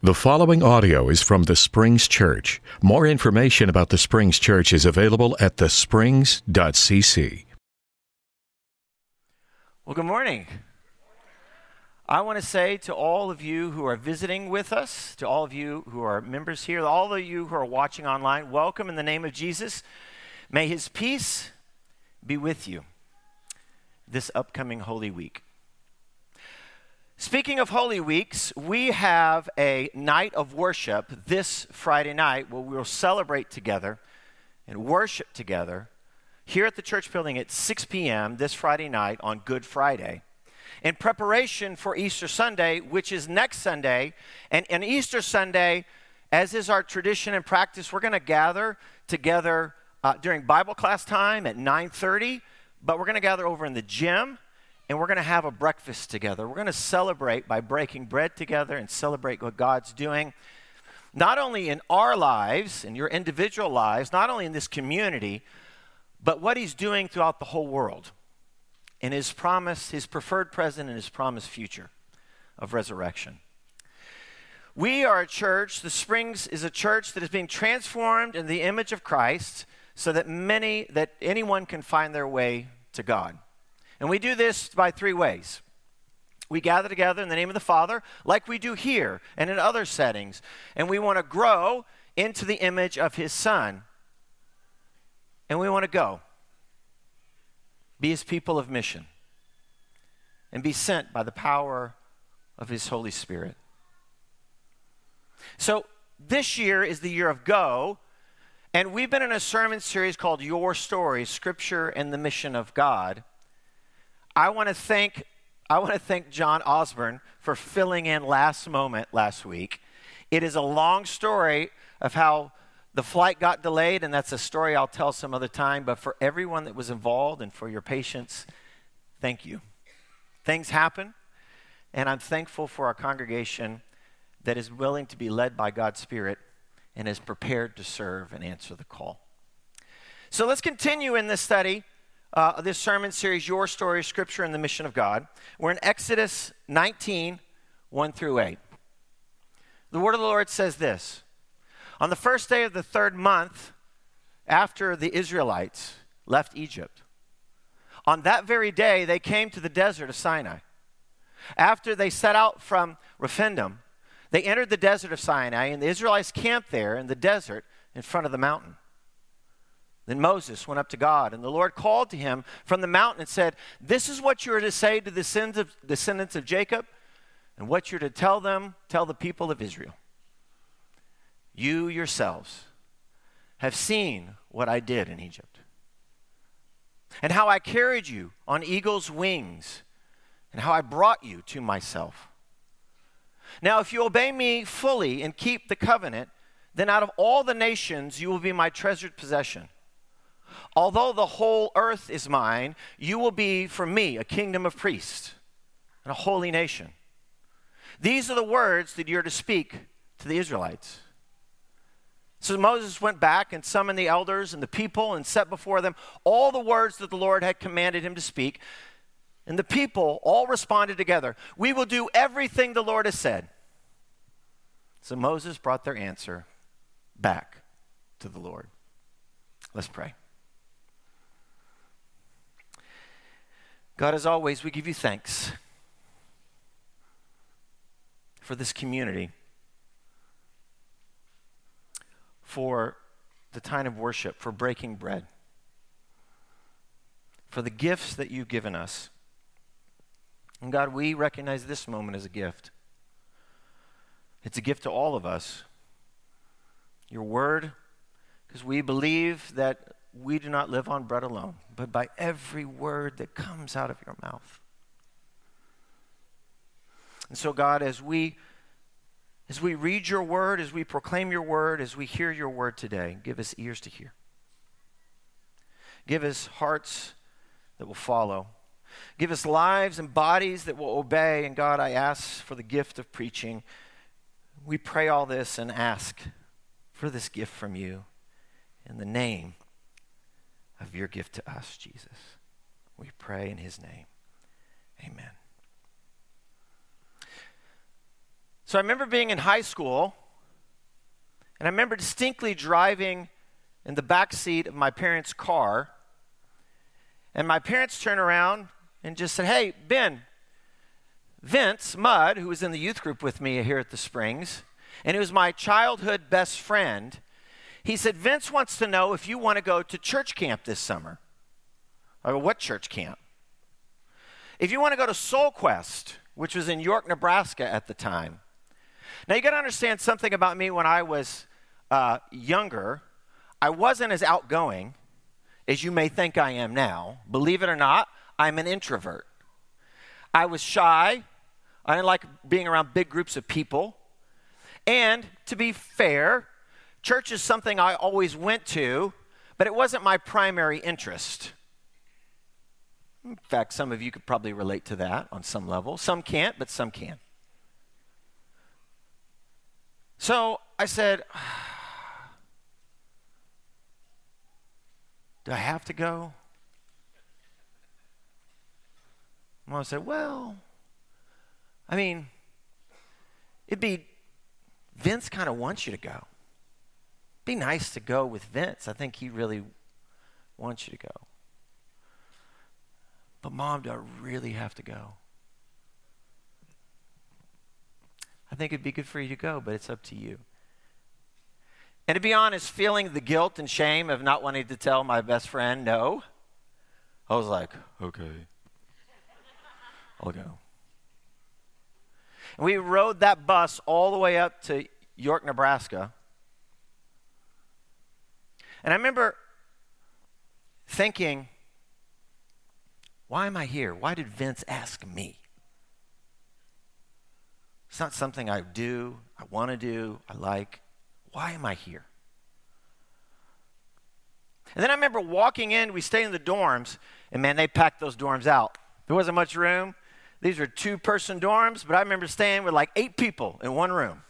The following audio is from the Springs Church. More information about the Springs Church is available at thesprings.cc. Well, good morning. I want to say to all of you who are visiting with us, to all of you who are members here, all of you who are watching online, welcome in the name of Jesus. May his peace be with you this upcoming Holy Week. Speaking of Holy Weeks, we have a night of worship this Friday night where we'll celebrate together and worship together here at the church building at 6 p.m. this Friday night on Good Friday in preparation for Easter Sunday, which is next Sunday. And, and Easter Sunday, as is our tradition and practice, we're going to gather together uh, during Bible class time at 9:30, but we're going to gather over in the gym and we're going to have a breakfast together. We're going to celebrate by breaking bread together and celebrate what God's doing, not only in our lives, in your individual lives, not only in this community, but what He's doing throughout the whole world in His promise, His preferred present, and His promised future of resurrection. We are a church, the Springs is a church that is being transformed in the image of Christ so that many, that anyone can find their way to God. And we do this by three ways. We gather together in the name of the Father, like we do here and in other settings, and we want to grow into the image of His Son. And we want to go, be His people of mission, and be sent by the power of His Holy Spirit. So, this year is the year of go, and we've been in a sermon series called Your Story Scripture and the Mission of God. I want to thank I want to thank John Osborne for filling in last moment last week. It is a long story of how the flight got delayed, and that's a story I'll tell some other time. But for everyone that was involved and for your patience, thank you. Things happen, and I'm thankful for our congregation that is willing to be led by God's Spirit and is prepared to serve and answer the call. So let's continue in this study uh, this sermon series, Your Story, Scripture, and the Mission of God. We're in Exodus 19, 1 through 8. The word of the Lord says this On the first day of the third month, after the Israelites left Egypt, on that very day they came to the desert of Sinai. After they set out from Rephidim, they entered the desert of Sinai, and the Israelites camped there in the desert in front of the mountain. Then Moses went up to God, and the Lord called to him from the mountain and said, This is what you are to say to the descendants of, Jacob, and what you're to tell them, tell the people of Israel. You yourselves have seen what I did in Egypt, and how I carried you on eagle's wings, and how I brought you to myself. Now, if you obey me fully and keep the covenant, then out of all the nations you will be my treasured possession. Although the whole earth is mine, you will be for me a kingdom of priests and a holy nation. These are the words that you're to speak to the Israelites. So Moses went back and summoned the elders and the people and set before them all the words that the Lord had commanded him to speak. And the people all responded together We will do everything the Lord has said. So Moses brought their answer back to the Lord. Let's pray. God, as always, we give you thanks for this community, for the time of worship, for breaking bread, for the gifts that you've given us. And God, we recognize this moment as a gift. It's a gift to all of us. Your word, because we believe that we do not live on bread alone, but by every word that comes out of your mouth. And so, God, as we as we read your word, as we proclaim your word, as we hear your word today, give us ears to hear. Give us hearts that will follow. Give us lives and bodies that will obey. And God, I ask for the gift of preaching. We pray all this and ask for this gift from you in the name of your gift to us, Jesus. We pray in his name. Amen. So I remember being in high school, and I remember distinctly driving in the back seat of my parents' car. And my parents turned around and just said, Hey, Ben, Vince Mudd, who was in the youth group with me here at the Springs, and he was my childhood best friend, he said, Vince wants to know if you want to go to church camp this summer. I go, What church camp? If you want to go to Soul Quest, which was in York, Nebraska at the time. Now, you got to understand something about me when I was uh, younger. I wasn't as outgoing as you may think I am now. Believe it or not, I'm an introvert. I was shy. I didn't like being around big groups of people. And to be fair, church is something I always went to, but it wasn't my primary interest. In fact, some of you could probably relate to that on some level. Some can't, but some can. So I said, Do I have to go? Mom said, Well, I mean, it'd be, Vince kind of wants you to go. Be nice to go with Vince. I think he really wants you to go. But, Mom, do I really have to go? I think it'd be good for you to go, but it's up to you. And to be honest, feeling the guilt and shame of not wanting to tell my best friend no, I was like, okay, I'll go. And we rode that bus all the way up to York, Nebraska. And I remember thinking, why am I here? Why did Vince ask me? It's not something I do, I want to do, I like. Why am I here? And then I remember walking in, we stayed in the dorms, and man, they packed those dorms out. There wasn't much room. These were two person dorms, but I remember staying with like eight people in one room.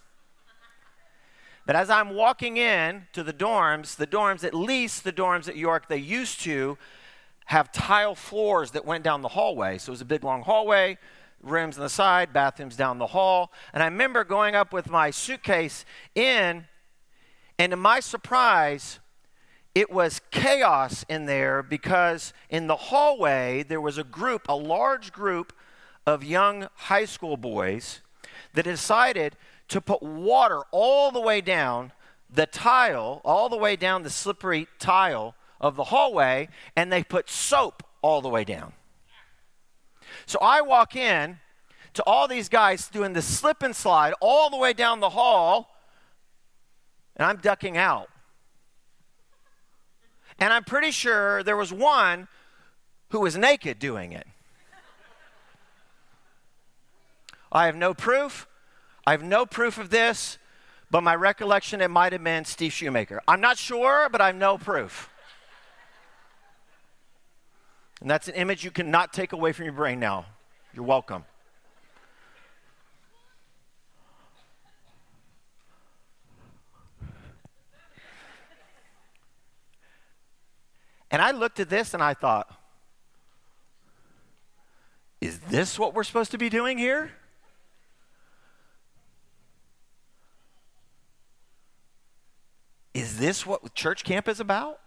But as I'm walking in to the dorms, the dorms, at least the dorms at York, they used to have tile floors that went down the hallway. So it was a big long hallway, rooms on the side, bathrooms down the hall. And I remember going up with my suitcase in, and to my surprise, it was chaos in there because in the hallway there was a group, a large group of young high school boys that decided to put water all the way down the tile, all the way down the slippery tile of the hallway, and they put soap all the way down. So I walk in to all these guys doing the slip and slide all the way down the hall, and I'm ducking out. And I'm pretty sure there was one who was naked doing it. I have no proof. I have no proof of this, but my recollection, it might have been Steve Shoemaker. I'm not sure, but I have no proof. And that's an image you cannot take away from your brain now. You're welcome. And I looked at this and I thought, is this what we're supposed to be doing here? Is this what church camp is about?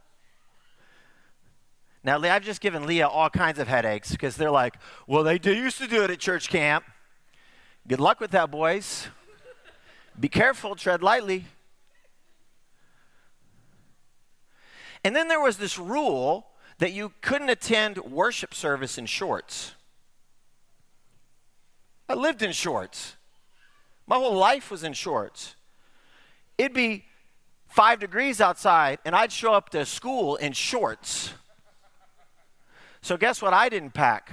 Now, I've just given Leah all kinds of headaches because they're like, well, they do used to do it at church camp. Good luck with that, boys. Be careful, tread lightly. And then there was this rule that you couldn't attend worship service in shorts. I lived in shorts. My whole life was in shorts. It'd be five degrees outside, and I'd show up to school in shorts. So, guess what? I didn't pack,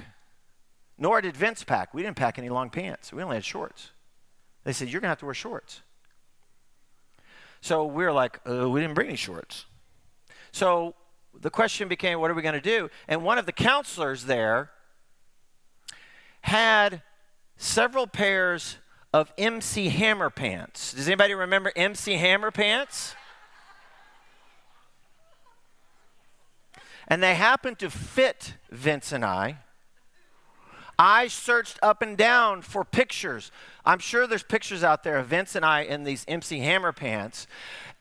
nor did Vince pack. We didn't pack any long pants, we only had shorts. They said, You're going to have to wear shorts. So, we were like, uh, We didn't bring any shorts. So, the question became, What are we going to do? And one of the counselors there had several pairs of MC Hammer pants. Does anybody remember MC Hammer pants? And they happened to fit Vince and I. I searched up and down for pictures. I'm sure there's pictures out there of Vince and I in these MC Hammer pants.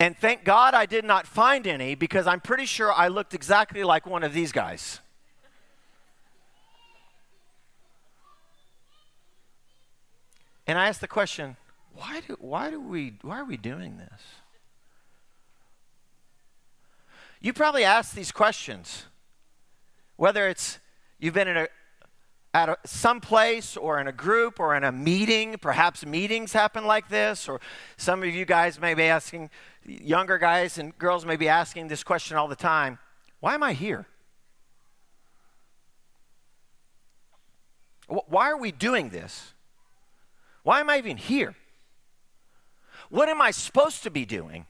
And thank God I did not find any because I'm pretty sure I looked exactly like one of these guys. And I asked the question, why do, why do we why are we doing this? You probably ask these questions. Whether it's you've been a at a, some place or in a group or in a meeting, perhaps meetings happen like this, or some of you guys may be asking, younger guys and girls may be asking this question all the time Why am I here? Why are we doing this? Why am I even here? What am I supposed to be doing?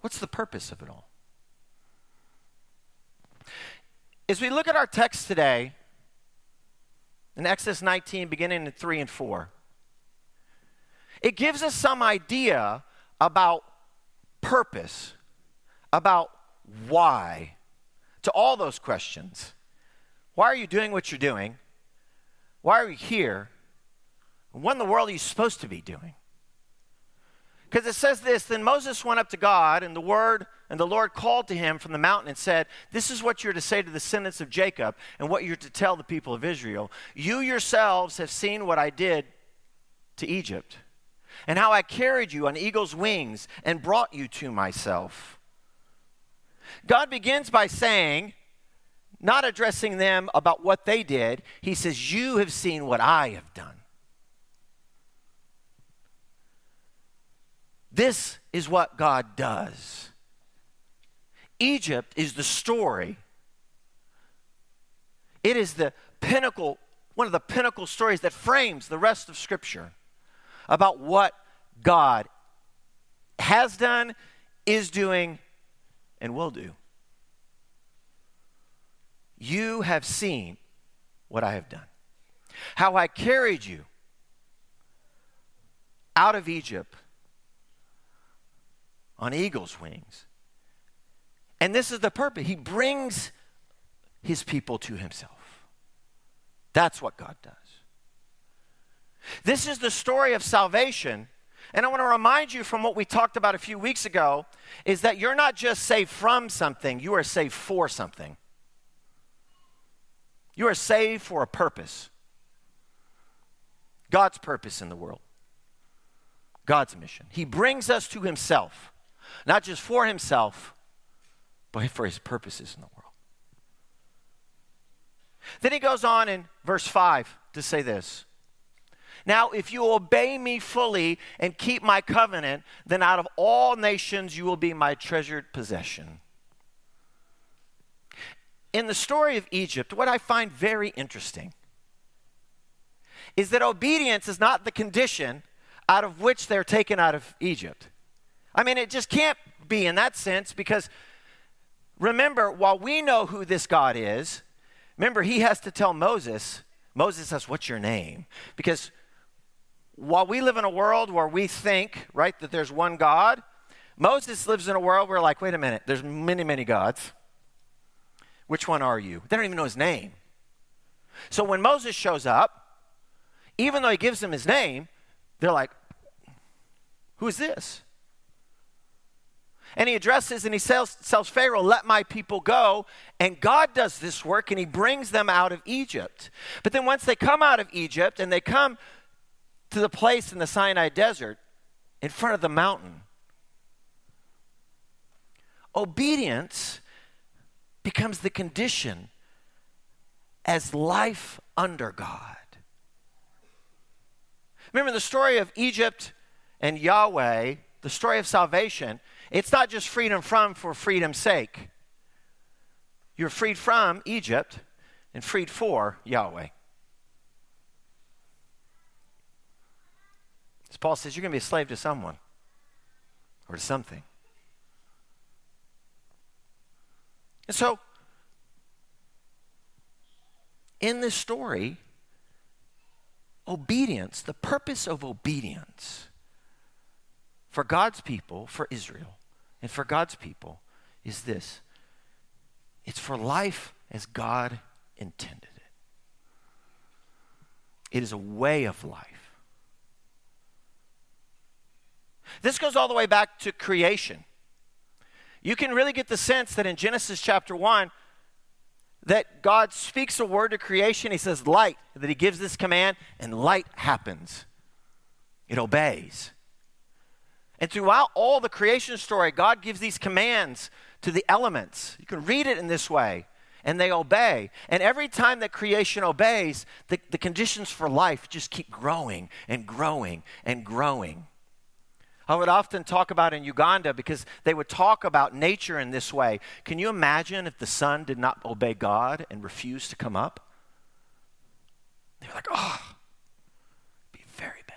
What's the purpose of it all? As we look at our text today, in Exodus 19, beginning in 3 and 4, it gives us some idea about purpose, about why, to all those questions. Why are you doing what you're doing? Why are you here? What in the world are you supposed to be doing? Because it says this Then Moses went up to God, and the word and the Lord called to him from the mountain and said, This is what you're to say to the descendants of Jacob, and what you're to tell the people of Israel. You yourselves have seen what I did to Egypt, and how I carried you on eagle's wings and brought you to myself. God begins by saying, not addressing them about what they did, he says, You have seen what I have done. This is what God does. Egypt is the story. It is the pinnacle, one of the pinnacle stories that frames the rest of Scripture about what God has done, is doing, and will do. You have seen what I have done. How I carried you out of Egypt on eagle's wings. And this is the purpose. He brings his people to himself. That's what God does. This is the story of salvation. And I want to remind you from what we talked about a few weeks ago is that you're not just saved from something, you are saved for something. You are saved for a purpose. God's purpose in the world. God's mission. He brings us to himself not just for himself, but for his purposes in the world. Then he goes on in verse 5 to say this Now, if you obey me fully and keep my covenant, then out of all nations you will be my treasured possession. In the story of Egypt, what I find very interesting is that obedience is not the condition out of which they're taken out of Egypt. I mean, it just can't be in that sense because remember, while we know who this God is, remember, he has to tell Moses, Moses says, What's your name? Because while we live in a world where we think, right, that there's one God, Moses lives in a world where, like, wait a minute, there's many, many gods. Which one are you? They don't even know his name. So when Moses shows up, even though he gives them his name, they're like, Who is this? And he addresses and he tells, tells Pharaoh, Let my people go. And God does this work and he brings them out of Egypt. But then once they come out of Egypt and they come to the place in the Sinai desert in front of the mountain, obedience becomes the condition as life under God. Remember the story of Egypt and Yahweh, the story of salvation it's not just freedom from for freedom's sake. You're freed from Egypt and freed for Yahweh. As Paul says, you're going to be a slave to someone or to something. And so, in this story, obedience, the purpose of obedience for God's people, for Israel, and for God's people is this it's for life as God intended it. it is a way of life. This goes all the way back to creation. You can really get the sense that in Genesis chapter 1, that God speaks a word to creation. He says, light, that He gives this command, and light happens. It obeys. And throughout all the creation story, God gives these commands to the elements. You can read it in this way, and they obey. And every time that creation obeys, the, the conditions for life just keep growing and growing and growing. I would often talk about in Uganda because they would talk about nature in this way. Can you imagine if the sun did not obey God and refused to come up? They're like, oh, be very bad.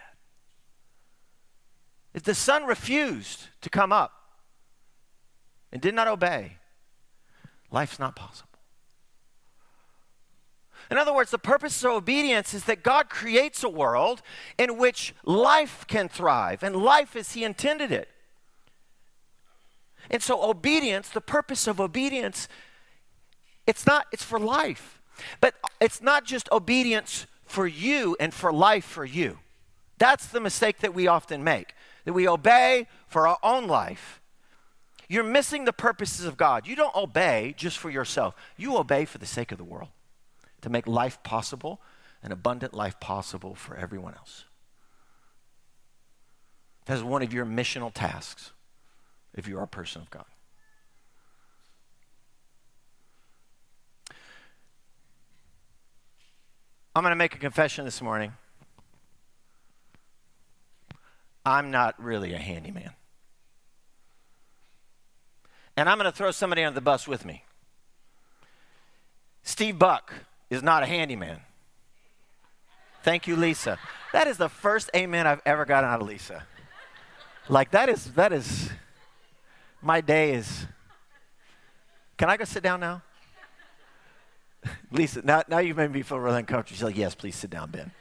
If the sun refused to come up and did not obey, life's not possible. In other words, the purpose of obedience is that God creates a world in which life can thrive, and life as He intended it. And so, obedience, the purpose of obedience, it's not, it's for life. But it's not just obedience for you and for life for you. That's the mistake that we often make, that we obey for our own life. You're missing the purposes of God. You don't obey just for yourself, you obey for the sake of the world to make life possible, an abundant life possible for everyone else. That is one of your missional tasks if you are a person of God. I'm going to make a confession this morning. I'm not really a handyman. And I'm going to throw somebody under the bus with me. Steve Buck is not a handyman. Thank you, Lisa. That is the first amen I've ever gotten out of Lisa. Like that is that is my day is. Can I go sit down now? Lisa, now, now you've made me feel really uncomfortable. She's like, yes, please sit down, Ben.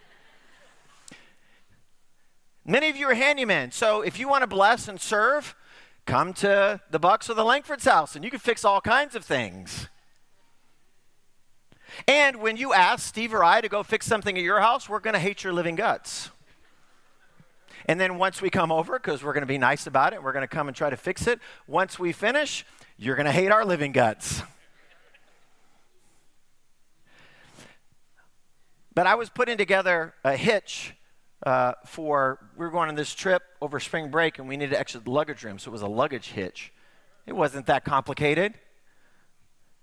Many of you are handymen, so if you want to bless and serve, come to the Bucks or the Langford's house, and you can fix all kinds of things. And when you ask Steve or I to go fix something at your house, we're going to hate your living guts. And then once we come over, because we're going to be nice about it, we're going to come and try to fix it. Once we finish, you're going to hate our living guts. But I was putting together a hitch uh, for, we were going on this trip over spring break and we needed extra luggage room, so it was a luggage hitch. It wasn't that complicated.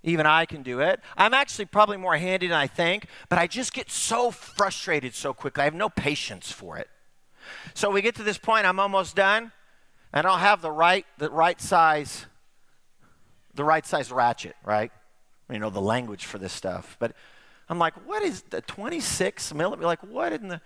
Even I can do it. I'm actually probably more handy than I think, but I just get so frustrated so quickly. I have no patience for it. So we get to this point, I'm almost done, and I don't have the right, the right size, the right size ratchet, right? You know, the language for this stuff. But I'm like, what is the 26 millimeter? Like, what in the.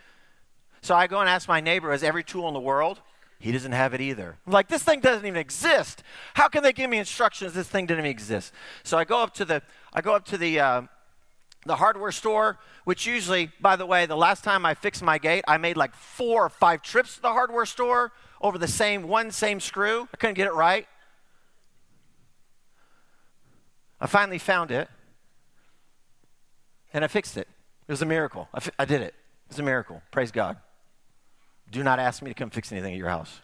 So I go and ask my neighbor, has every tool in the world? He doesn't have it either. I'm like, this thing doesn't even exist. How can they give me instructions? This thing didn't even exist. So I go up to the, I go up to the, uh, the hardware store, which usually, by the way, the last time I fixed my gate, I made like four or five trips to the hardware store over the same one same screw. I couldn't get it right. I finally found it, and I fixed it. It was a miracle. I, fi- I did it. It was a miracle. Praise God. Do not ask me to come fix anything at your house.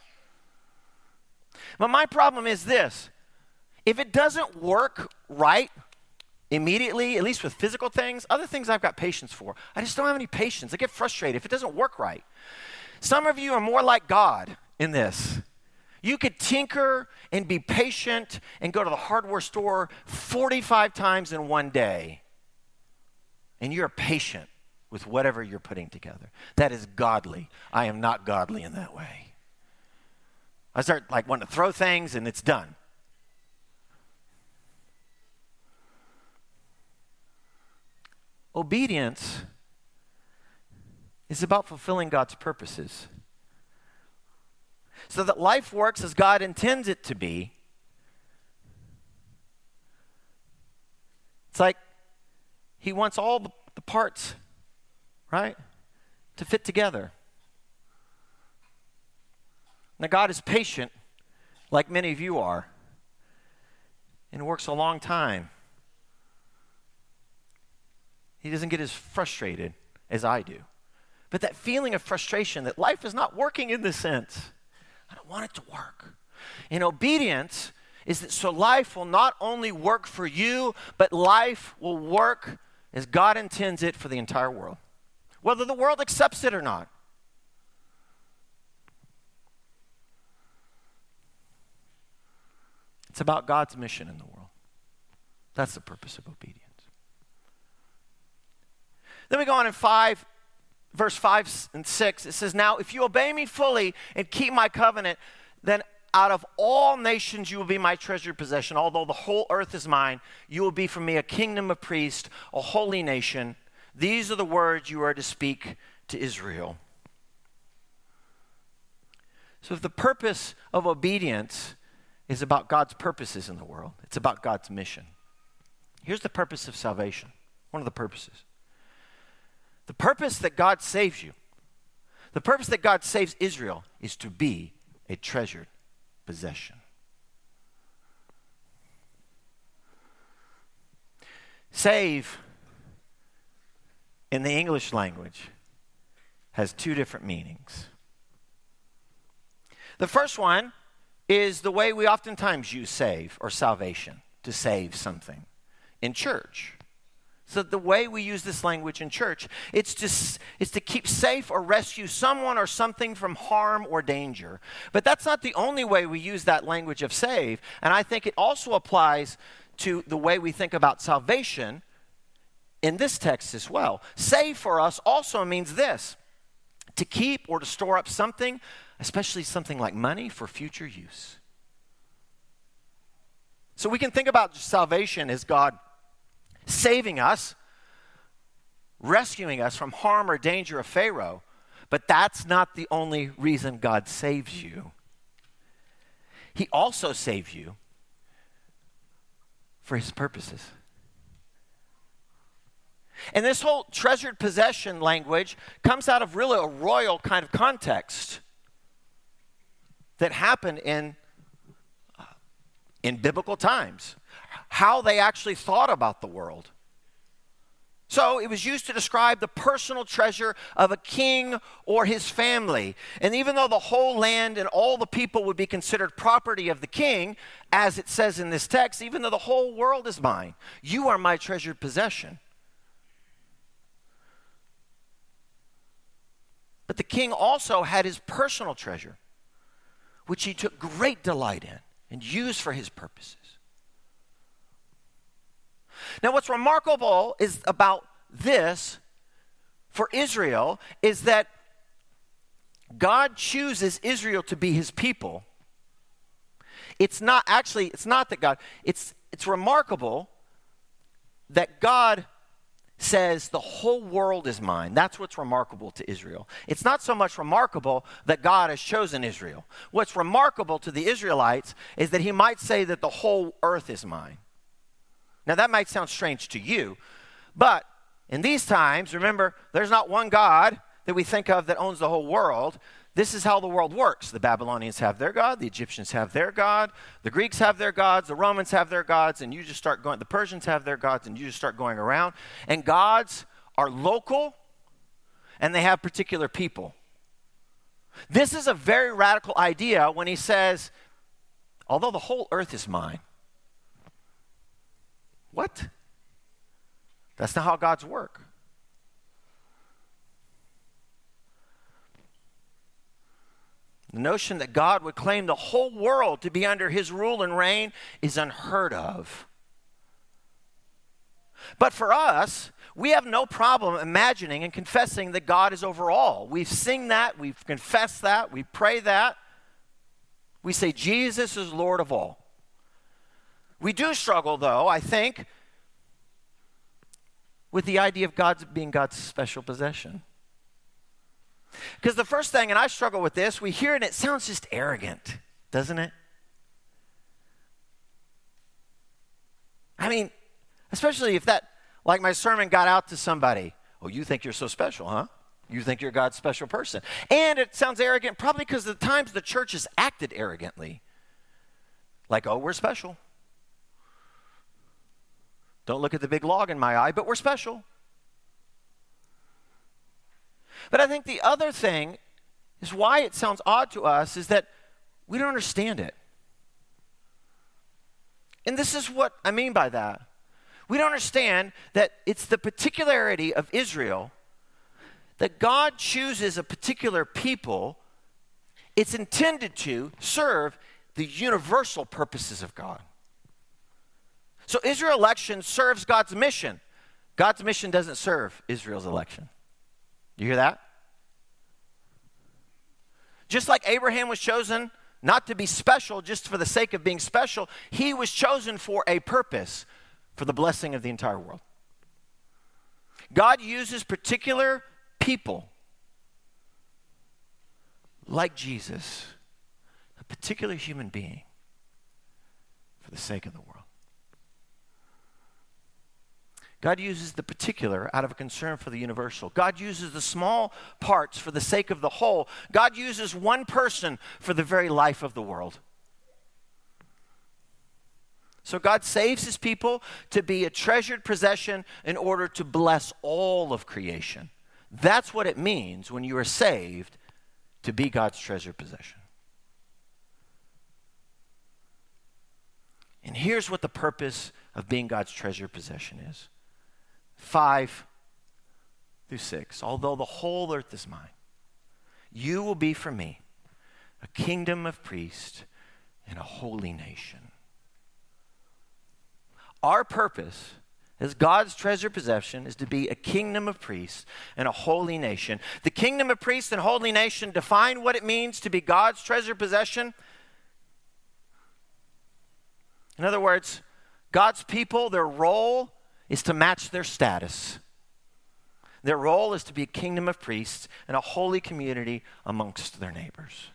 But my problem is this if it doesn't work right immediately, at least with physical things, other things I've got patience for. I just don't have any patience. I get frustrated if it doesn't work right. Some of you are more like God in this. You could tinker and be patient and go to the hardware store 45 times in one day, and you're patient with whatever you're putting together. That is godly. I am not godly in that way. I start like wanting to throw things and it's done. Obedience is about fulfilling God's purposes. So that life works as God intends it to be. It's like He wants all the parts right? To fit together. Now, God is patient, like many of you are, and works a long time. He doesn't get as frustrated as I do. But that feeling of frustration that life is not working in this sense, I don't want it to work. In obedience is that so life will not only work for you, but life will work as God intends it for the entire world, whether the world accepts it or not. It's about God's mission in the world. That's the purpose of obedience. Then we go on in 5, verse 5 and 6. It says, Now, if you obey me fully and keep my covenant, then out of all nations you will be my treasured possession. Although the whole earth is mine, you will be for me a kingdom of priests, a holy nation. These are the words you are to speak to Israel. So, if the purpose of obedience is about God's purposes in the world, it's about God's mission. Here's the purpose of salvation one of the purposes. The purpose that God saves you, the purpose that God saves Israel is to be a treasured possession. Save in the English language has two different meanings. The first one is the way we oftentimes use save or salvation to save something in church. So the way we use this language in church, it's to, it's to keep safe or rescue someone or something from harm or danger. But that's not the only way we use that language of save. And I think it also applies to the way we think about salvation in this text as well. Save for us also means this to keep or to store up something, especially something like money, for future use. So we can think about salvation as God saving us, rescuing us from harm or danger of Pharaoh. But that's not the only reason God saves you. He also saves you for his purposes. And this whole treasured possession language comes out of really a royal kind of context that happened in, uh, in biblical times how they actually thought about the world. So it was used to describe the personal treasure of a king or his family. And even though the whole land and all the people would be considered property of the king, as it says in this text, even though the whole world is mine, you are my treasured possession. But the king also had his personal treasure, which he took great delight in and used for his purposes. Now, what's remarkable is about this for Israel is that God chooses Israel to be his people. It's not actually, it's not that God, it's, it's remarkable that God says the whole world is mine. That's what's remarkable to Israel. It's not so much remarkable that God has chosen Israel. What's remarkable to the Israelites is that he might say that the whole earth is mine. Now, that might sound strange to you, but in these times, remember, there's not one God that we think of that owns the whole world. This is how the world works. The Babylonians have their God, the Egyptians have their God, the Greeks have their gods, the Romans have their gods, and you just start going, the Persians have their gods, and you just start going around. And gods are local and they have particular people. This is a very radical idea when he says, although the whole earth is mine, what? That's not how God's work. The notion that God would claim the whole world to be under his rule and reign is unheard of. But for us, we have no problem imagining and confessing that God is over all. We've sing that, we've confessed that, we pray that. We say Jesus is Lord of all. We do struggle, though, I think, with the idea of God being God's special possession. Because the first thing, and I struggle with this, we hear it and it sounds just arrogant, doesn't it? I mean, especially if that, like my sermon got out to somebody. Oh, you think you're so special, huh? You think you're God's special person. And it sounds arrogant probably because of the times the church has acted arrogantly. Like, oh, we're special. Don't look at the big log in my eye, but we're special. But I think the other thing is why it sounds odd to us is that we don't understand it. And this is what I mean by that. We don't understand that it's the particularity of Israel that God chooses a particular people. It's intended to serve the universal purposes of God. So Israel's election serves God's mission. God's mission doesn't serve Israel's election. You hear that? Just like Abraham was chosen not to be special just for the sake of being special, he was chosen for a purpose, for the blessing of the entire world. God uses particular people like Jesus, a particular human being, for the sake of the world. God uses the particular out of a concern for the universal. God uses the small parts for the sake of the whole. God uses one person for the very life of the world. So God saves his people to be a treasured possession in order to bless all of creation. That's what it means when you are saved to be God's treasured possession. And here's what the purpose of being God's treasured possession is 5 through 6. Although the whole earth is mine, you will be for me a kingdom of priests and a holy nation. Our purpose as God's treasure possession is to be a kingdom of priests and a holy nation. The kingdom of priests and holy nation define what it means to be God's treasure possession. In other words, God's people, their role is to match their status. Their role is to be a kingdom of priests and a holy community amongst their neighbors.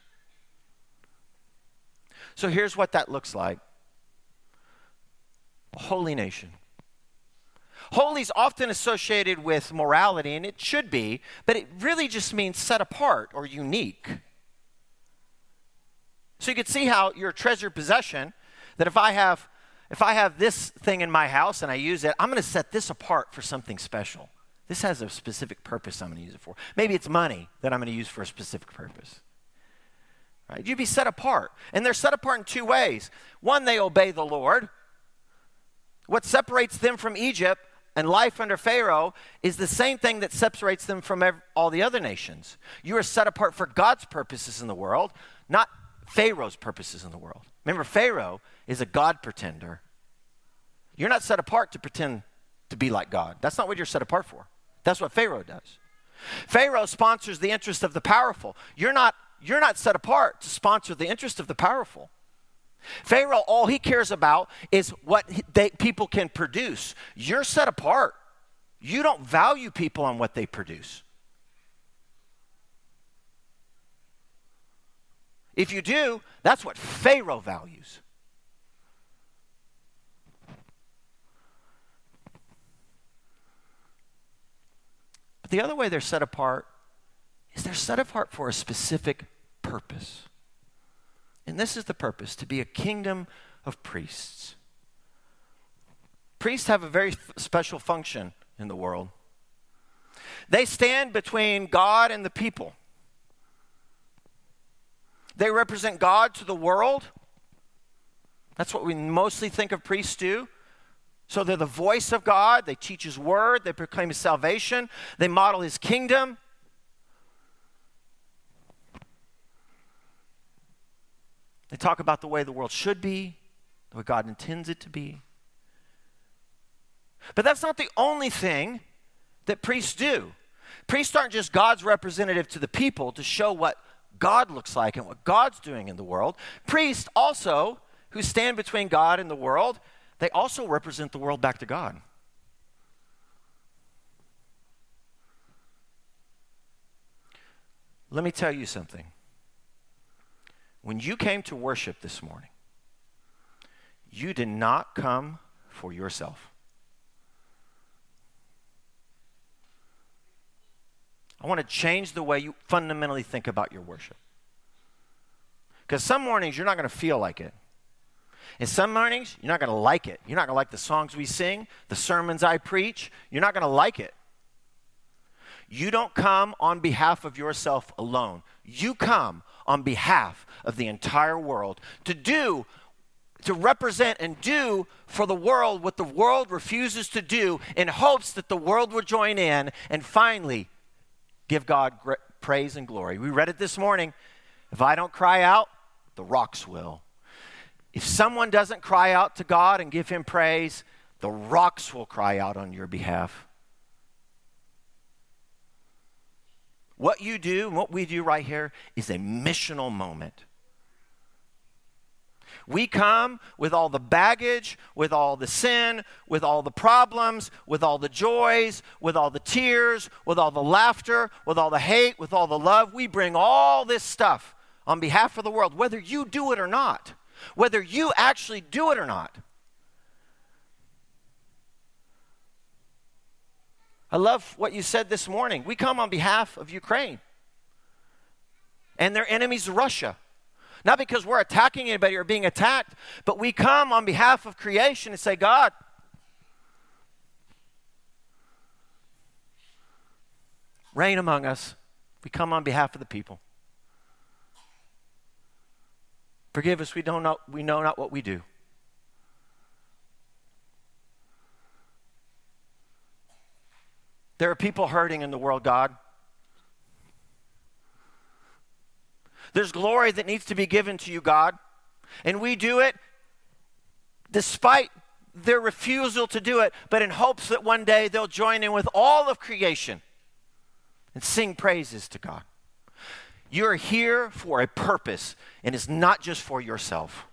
So here's what that looks like a holy nation. Holy is often associated with morality, and it should be, but it really just means set apart or unique. So you can see how your treasured possession, that if I have if I have this thing in my house and I use it, I'm going to set this apart for something special. This has a specific purpose I'm going to use it for. Maybe it's money that I'm going to use for a specific purpose. Right? You'd be set apart. And they're set apart in two ways. One, they obey the Lord. What separates them from Egypt and life under Pharaoh is the same thing that separates them from all the other nations. You are set apart for God's purposes in the world, not Pharaoh's purposes in the world. Remember, Pharaoh is a God pretender. You're not set apart to pretend to be like God. That's not what you're set apart for. That's what Pharaoh does. Pharaoh sponsors the interest of the powerful. You're not, you're not set apart to sponsor the interest of the powerful. Pharaoh, all he cares about is what they, people can produce. You're set apart. You don't value people on what they produce. If you do, that's what Pharaoh values. But the other way they're set apart is they're set apart for a specific purpose. And this is the purpose to be a kingdom of priests. Priests have a very special function in the world. They stand between God and the people. They represent God to the world. That's what we mostly think of priests do. So they're the voice of God. They teach His word. They proclaim His salvation. They model His kingdom. They talk about the way the world should be, the way God intends it to be. But that's not the only thing that priests do. Priests aren't just God's representative to the people to show what God looks like and what God's doing in the world. Priests also, who stand between God and the world, they also represent the world back to God. Let me tell you something. When you came to worship this morning, you did not come for yourself. I want to change the way you fundamentally think about your worship. Because some mornings you're not going to feel like it. And some mornings you're not going to like it. You're not going to like the songs we sing, the sermons I preach. You're not going to like it. You don't come on behalf of yourself alone. You come on behalf of the entire world to do to represent and do for the world what the world refuses to do in hopes that the world will join in and finally give God praise and glory. We read it this morning. If I don't cry out, the rocks will. If someone doesn't cry out to God and give him praise, the rocks will cry out on your behalf. What you do, what we do right here, is a missional moment. We come with all the baggage, with all the sin, with all the problems, with all the joys, with all the tears, with all the laughter, with all the hate, with all the love. We bring all this stuff on behalf of the world, whether you do it or not, whether you actually do it or not. I love what you said this morning. We come on behalf of Ukraine and their enemies, Russia. Not because we're attacking anybody or being attacked, but we come on behalf of creation and say, God, reign among us. We come on behalf of the people. Forgive us, we, don't know, we know not what we do. There are people hurting in the world, God. There's glory that needs to be given to you, God. And we do it despite their refusal to do it, but in hopes that one day they'll join in with all of creation and sing praises to God. You're here for a purpose, and it's not just for yourself.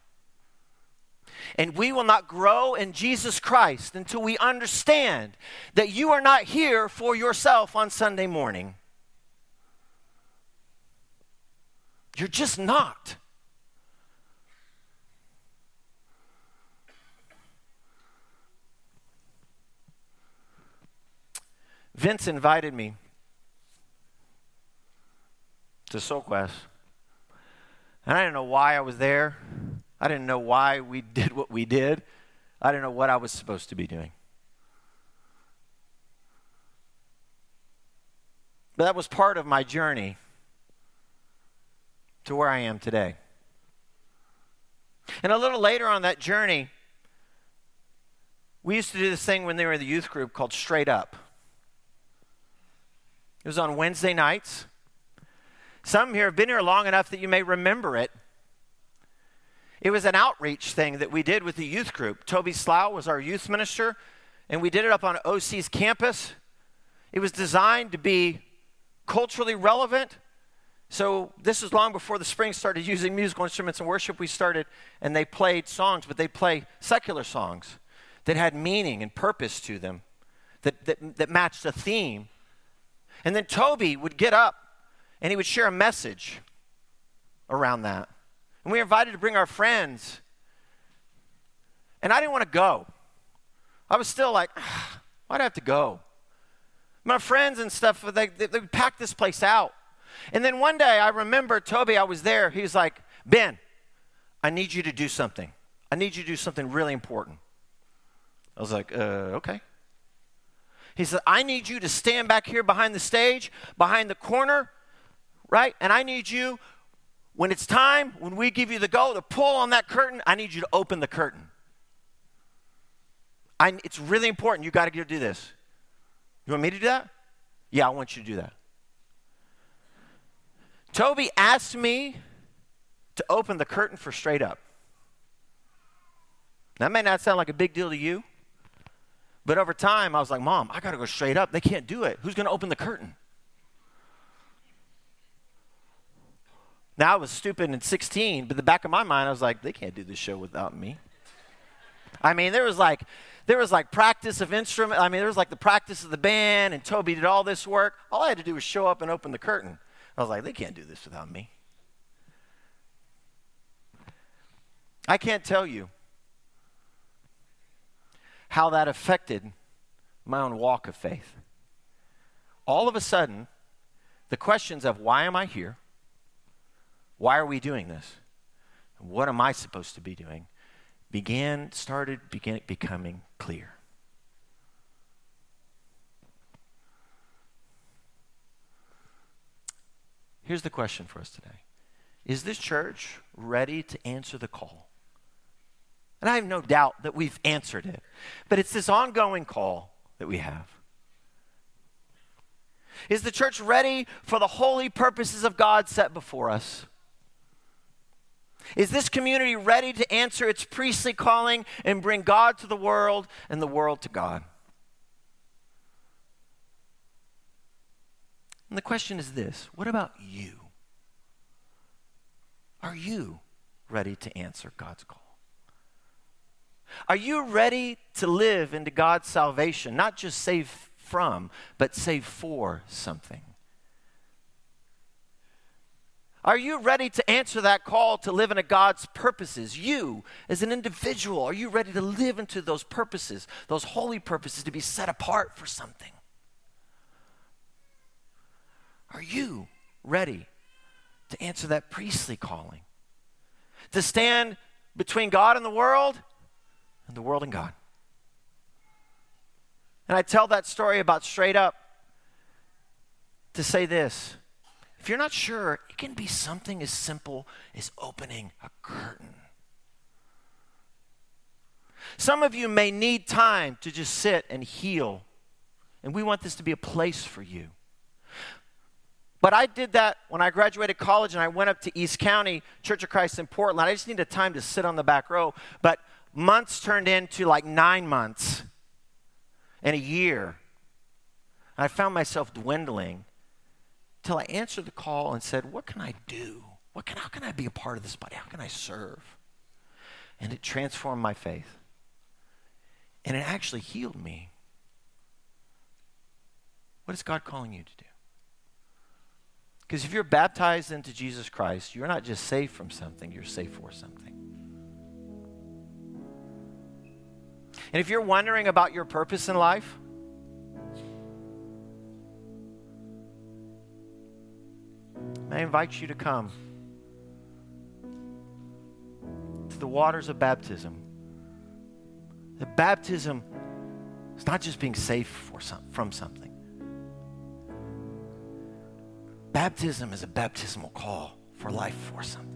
And we will not grow in Jesus Christ until we understand that you are not here for yourself on Sunday morning. You're just not. Vince invited me to SoulQuest. And I didn't know why I was there. I didn't know why we did what we did. I didn't know what I was supposed to be doing. But that was part of my journey to where I am today. And a little later on that journey, we used to do this thing when they were in the youth group called Straight Up. It was on Wednesday nights. Some here have been here long enough that you may remember it. It was an outreach thing that we did with the youth group. Toby Slough was our youth minister, and we did it up on OC's campus. It was designed to be culturally relevant. So this is long before the Springs started using musical instruments in worship. We started, and they played songs, but they play secular songs that had meaning and purpose to them, that, that, that matched a theme. And then Toby would get up and he would share a message around that. And we were invited to bring our friends. And I didn't want to go. I was still like, why'd I have to go? My friends and stuff, they, they, they packed this place out. And then one day I remember Toby, I was there. He was like, Ben, I need you to do something. I need you to do something really important. I was like, uh, okay. He said, I need you to stand back here behind the stage, behind the corner, right? And I need you when it's time, when we give you the go to pull on that curtain, I need you to open the curtain. I, it's really important. You got to do this. You want me to do that? Yeah, I want you to do that. Toby asked me to open the curtain for straight up. That may not sound like a big deal to you, but over time I was like, Mom, I got to go straight up. They can't do it. Who's going to open the curtain? Now I was stupid in 16, but the back of my mind, I was like, they can't do this show without me. I mean, there was like, there was like practice of instrument. I mean, there was like the practice of the band, and Toby did all this work. All I had to do was show up and open the curtain. I was like, they can't do this without me. I can't tell you how that affected my own walk of faith. All of a sudden, the questions of why am I here? Why are we doing this? What am I supposed to be doing? Began, started began, becoming clear. Here's the question for us today Is this church ready to answer the call? And I have no doubt that we've answered it, but it's this ongoing call that we have. Is the church ready for the holy purposes of God set before us? Is this community ready to answer its priestly calling and bring God to the world and the world to God? And the question is this what about you? Are you ready to answer God's call? Are you ready to live into God's salvation, not just save from, but save for something? Are you ready to answer that call to live into God's purposes? You, as an individual, are you ready to live into those purposes, those holy purposes, to be set apart for something? Are you ready to answer that priestly calling? To stand between God and the world and the world and God? And I tell that story about straight up to say this if you're not sure, it can be something as simple as opening a curtain. Some of you may need time to just sit and heal, and we want this to be a place for you. But I did that when I graduated college and I went up to East County Church of Christ in Portland. I just needed time to sit on the back row. But months turned into like nine months and a year. And I found myself dwindling till I answered the call and said, What can I do? What can, how can I be a part of this body? How can I serve? And it transformed my faith. And it actually healed me. What is God calling you to do? Because if you're baptized into Jesus Christ, you're not just saved from something, you're saved for something. And if you're wondering about your purpose in life, I invite you to come to the waters of baptism. The baptism is not just being saved some, from something. Baptism is a baptismal call for life for something.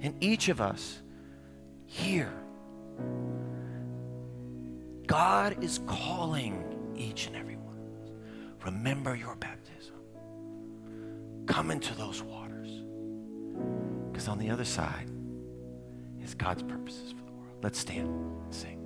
And each of us here, God is calling each and every one. Remember your baptism. Come into those waters. Because on the other side is God's purposes for the world. Let's stand and sing.